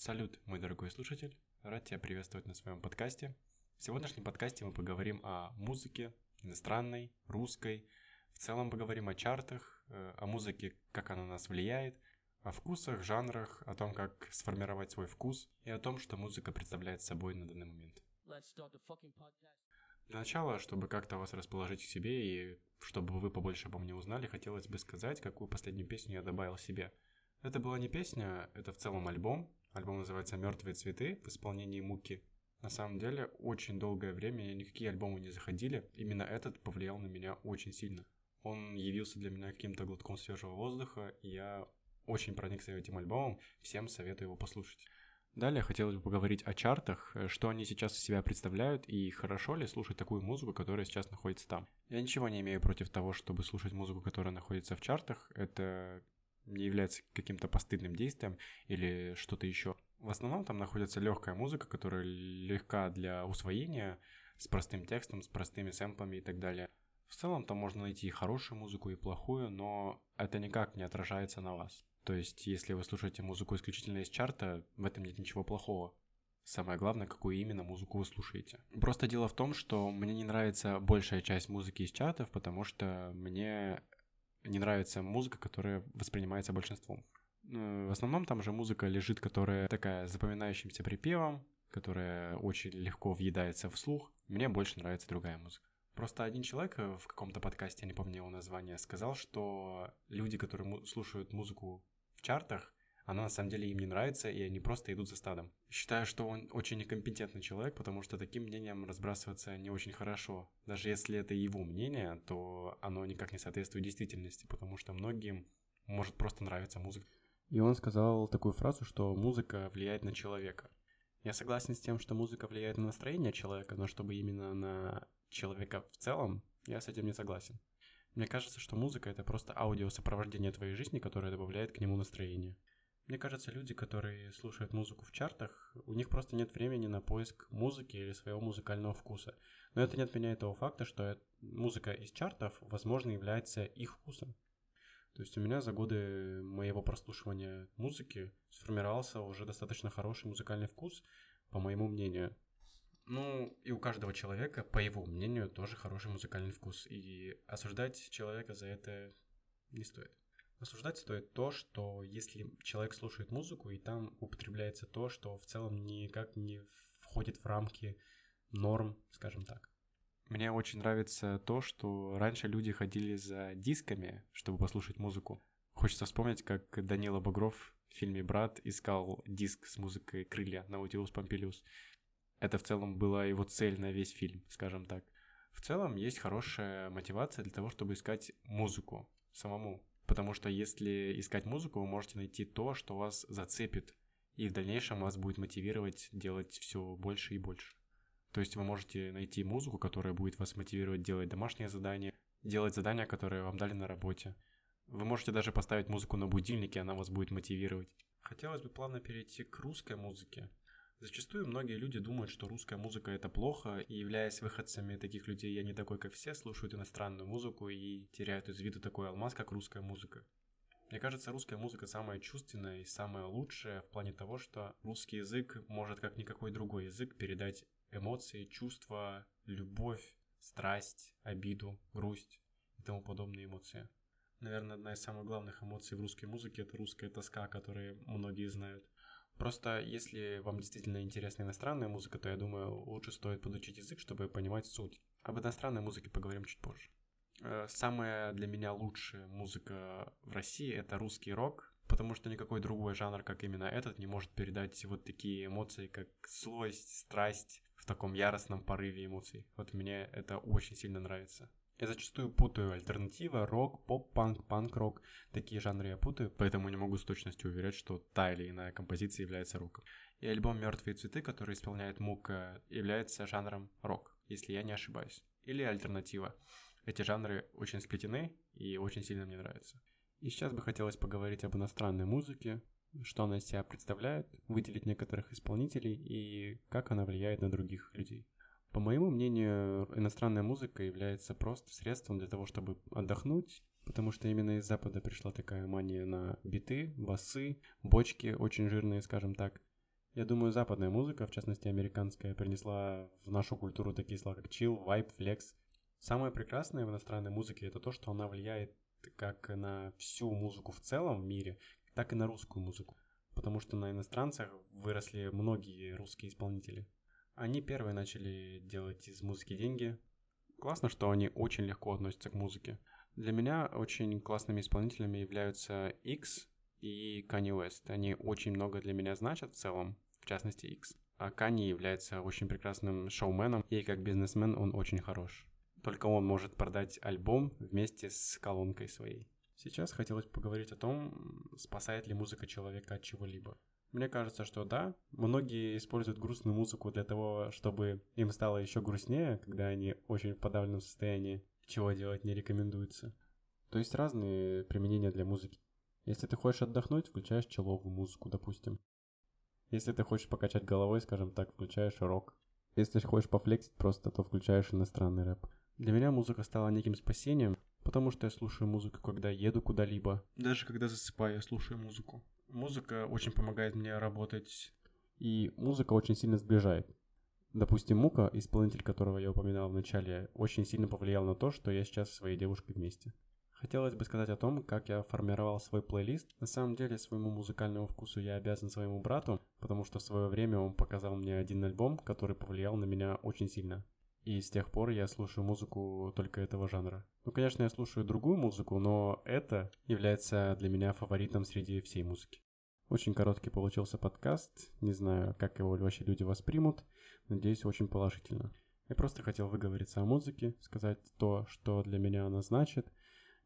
Салют, мой дорогой слушатель. Рад тебя приветствовать на своем подкасте. В сегодняшнем подкасте мы поговорим о музыке, иностранной, русской. В целом поговорим о чартах, э, о музыке, как она на нас влияет, о вкусах, жанрах, о том, как сформировать свой вкус и о том, что музыка представляет собой на данный момент. Для начала, чтобы как-то вас расположить к себе и чтобы вы побольше обо мне узнали, хотелось бы сказать, какую последнюю песню я добавил себе. Это была не песня, это в целом альбом. Альбом называется «Мертвые цветы» в исполнении Муки. На самом деле, очень долгое время никакие альбомы не заходили. Именно этот повлиял на меня очень сильно. Он явился для меня каким-то глотком свежего воздуха, и я очень проникся этим альбомом, всем советую его послушать. Далее хотелось бы поговорить о чартах, что они сейчас из себя представляют и хорошо ли слушать такую музыку, которая сейчас находится там. Я ничего не имею против того, чтобы слушать музыку, которая находится в чартах. Это не является каким-то постыдным действием или что-то еще. В основном там находится легкая музыка, которая легка для усвоения, с простым текстом, с простыми сэмплами и так далее. В целом там можно найти и хорошую музыку, и плохую, но это никак не отражается на вас. То есть, если вы слушаете музыку исключительно из чарта, в этом нет ничего плохого. Самое главное, какую именно музыку вы слушаете. Просто дело в том, что мне не нравится большая часть музыки из чартов, потому что мне не нравится музыка, которая воспринимается большинством. Э, в основном там же музыка лежит, которая такая запоминающимся припевом, которая очень легко въедается в слух. Мне больше нравится другая музыка. Просто один человек в каком-то подкасте, я не помню его название, сказал, что люди, которые слушают музыку в чартах, она на самом деле им не нравится, и они просто идут за стадом. Считаю, что он очень некомпетентный человек, потому что таким мнением разбрасываться не очень хорошо. Даже если это его мнение, то оно никак не соответствует действительности, потому что многим может просто нравиться музыка. И он сказал такую фразу, что музыка влияет на человека. Я согласен с тем, что музыка влияет на настроение человека, но чтобы именно на человека в целом, я с этим не согласен. Мне кажется, что музыка — это просто аудиосопровождение твоей жизни, которое добавляет к нему настроение. Мне кажется, люди, которые слушают музыку в чартах, у них просто нет времени на поиск музыки или своего музыкального вкуса. Но это не отменяет того факта, что музыка из чартов, возможно, является их вкусом. То есть у меня за годы моего прослушивания музыки сформировался уже достаточно хороший музыкальный вкус, по моему мнению. Ну, и у каждого человека, по его мнению, тоже хороший музыкальный вкус. И осуждать человека за это не стоит. Осуждать стоит то, что если человек слушает музыку, и там употребляется то, что в целом никак не входит в рамки норм, скажем так. Мне очень нравится то, что раньше люди ходили за дисками, чтобы послушать музыку. Хочется вспомнить, как Данила Багров в фильме «Брат» искал диск с музыкой «Крылья» на Наутилус Помпилиус. Это в целом была его цель на весь фильм, скажем так. В целом есть хорошая мотивация для того, чтобы искать музыку самому. Потому что если искать музыку, вы можете найти то, что вас зацепит, и в дальнейшем вас будет мотивировать делать все больше и больше. То есть вы можете найти музыку, которая будет вас мотивировать делать домашние задания, делать задания, которые вам дали на работе. Вы можете даже поставить музыку на будильнике, она вас будет мотивировать. Хотелось бы плавно перейти к русской музыке. Зачастую многие люди думают, что русская музыка это плохо, и являясь выходцами таких людей, я не такой, как все, слушают иностранную музыку и теряют из виду такой алмаз, как русская музыка. Мне кажется, русская музыка самая чувственная и самая лучшая в плане того, что русский язык может, как никакой другой язык, передать эмоции, чувства, любовь, страсть, обиду, грусть и тому подобные эмоции. Наверное, одна из самых главных эмоций в русской музыке – это русская тоска, которую многие знают. Просто если вам действительно интересна иностранная музыка, то я думаю, лучше стоит подучить язык, чтобы понимать суть. Об иностранной музыке поговорим чуть позже. Э, самая для меня лучшая музыка в России это русский рок, потому что никакой другой жанр, как именно этот, не может передать вот такие эмоции, как злость, страсть в таком яростном порыве эмоций. Вот мне это очень сильно нравится. Я зачастую путаю альтернатива, рок, поп-панк, панк-рок. Такие жанры я путаю, поэтому не могу с точностью уверять, что та или иная композиция является роком. И альбом «Мертвые цветы», который исполняет Мука, является жанром рок, если я не ошибаюсь. Или альтернатива. Эти жанры очень сплетены и очень сильно мне нравятся. И сейчас бы хотелось поговорить об иностранной музыке, что она из себя представляет, выделить некоторых исполнителей и как она влияет на других людей. По моему мнению, иностранная музыка является просто средством для того, чтобы отдохнуть, потому что именно из Запада пришла такая мания на биты, басы, бочки очень жирные, скажем так. Я думаю, западная музыка, в частности американская, принесла в нашу культуру такие слова, как chill, vibe, flex. Самое прекрасное в иностранной музыке это то, что она влияет как на всю музыку в целом в мире, так и на русскую музыку. Потому что на иностранцах выросли многие русские исполнители. Они первые начали делать из музыки деньги. Классно, что они очень легко относятся к музыке. Для меня очень классными исполнителями являются X и Kanye West. Они очень много для меня значат в целом, в частности X. А Kanye является очень прекрасным шоуменом, и как бизнесмен он очень хорош. Только он может продать альбом вместе с колонкой своей. Сейчас хотелось поговорить о том, спасает ли музыка человека от чего-либо. Мне кажется, что да. Многие используют грустную музыку для того, чтобы им стало еще грустнее, когда они очень в подавленном состоянии, чего делать не рекомендуется. То есть разные применения для музыки. Если ты хочешь отдохнуть, включаешь человую музыку, допустим. Если ты хочешь покачать головой, скажем так, включаешь рок. Если хочешь пофлексить просто, то включаешь иностранный рэп. Для меня музыка стала неким спасением, потому что я слушаю музыку, когда еду куда-либо. Даже когда засыпаю, я слушаю музыку. Музыка очень помогает мне работать. И музыка очень сильно сближает. Допустим, Мука, исполнитель которого я упоминал в начале, очень сильно повлиял на то, что я сейчас со своей девушкой вместе. Хотелось бы сказать о том, как я формировал свой плейлист. На самом деле, своему музыкальному вкусу я обязан своему брату, потому что в свое время он показал мне один альбом, который повлиял на меня очень сильно. И с тех пор я слушаю музыку только этого жанра. Ну, конечно, я слушаю другую музыку, но это является для меня фаворитом среди всей музыки. Очень короткий получился подкаст. Не знаю, как его вообще люди воспримут. Надеюсь, очень положительно. Я просто хотел выговориться о музыке, сказать то, что для меня она значит.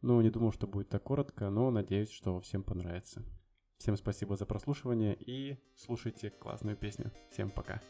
Ну, не думал, что будет так коротко, но надеюсь, что всем понравится. Всем спасибо за прослушивание и слушайте классную песню. Всем пока.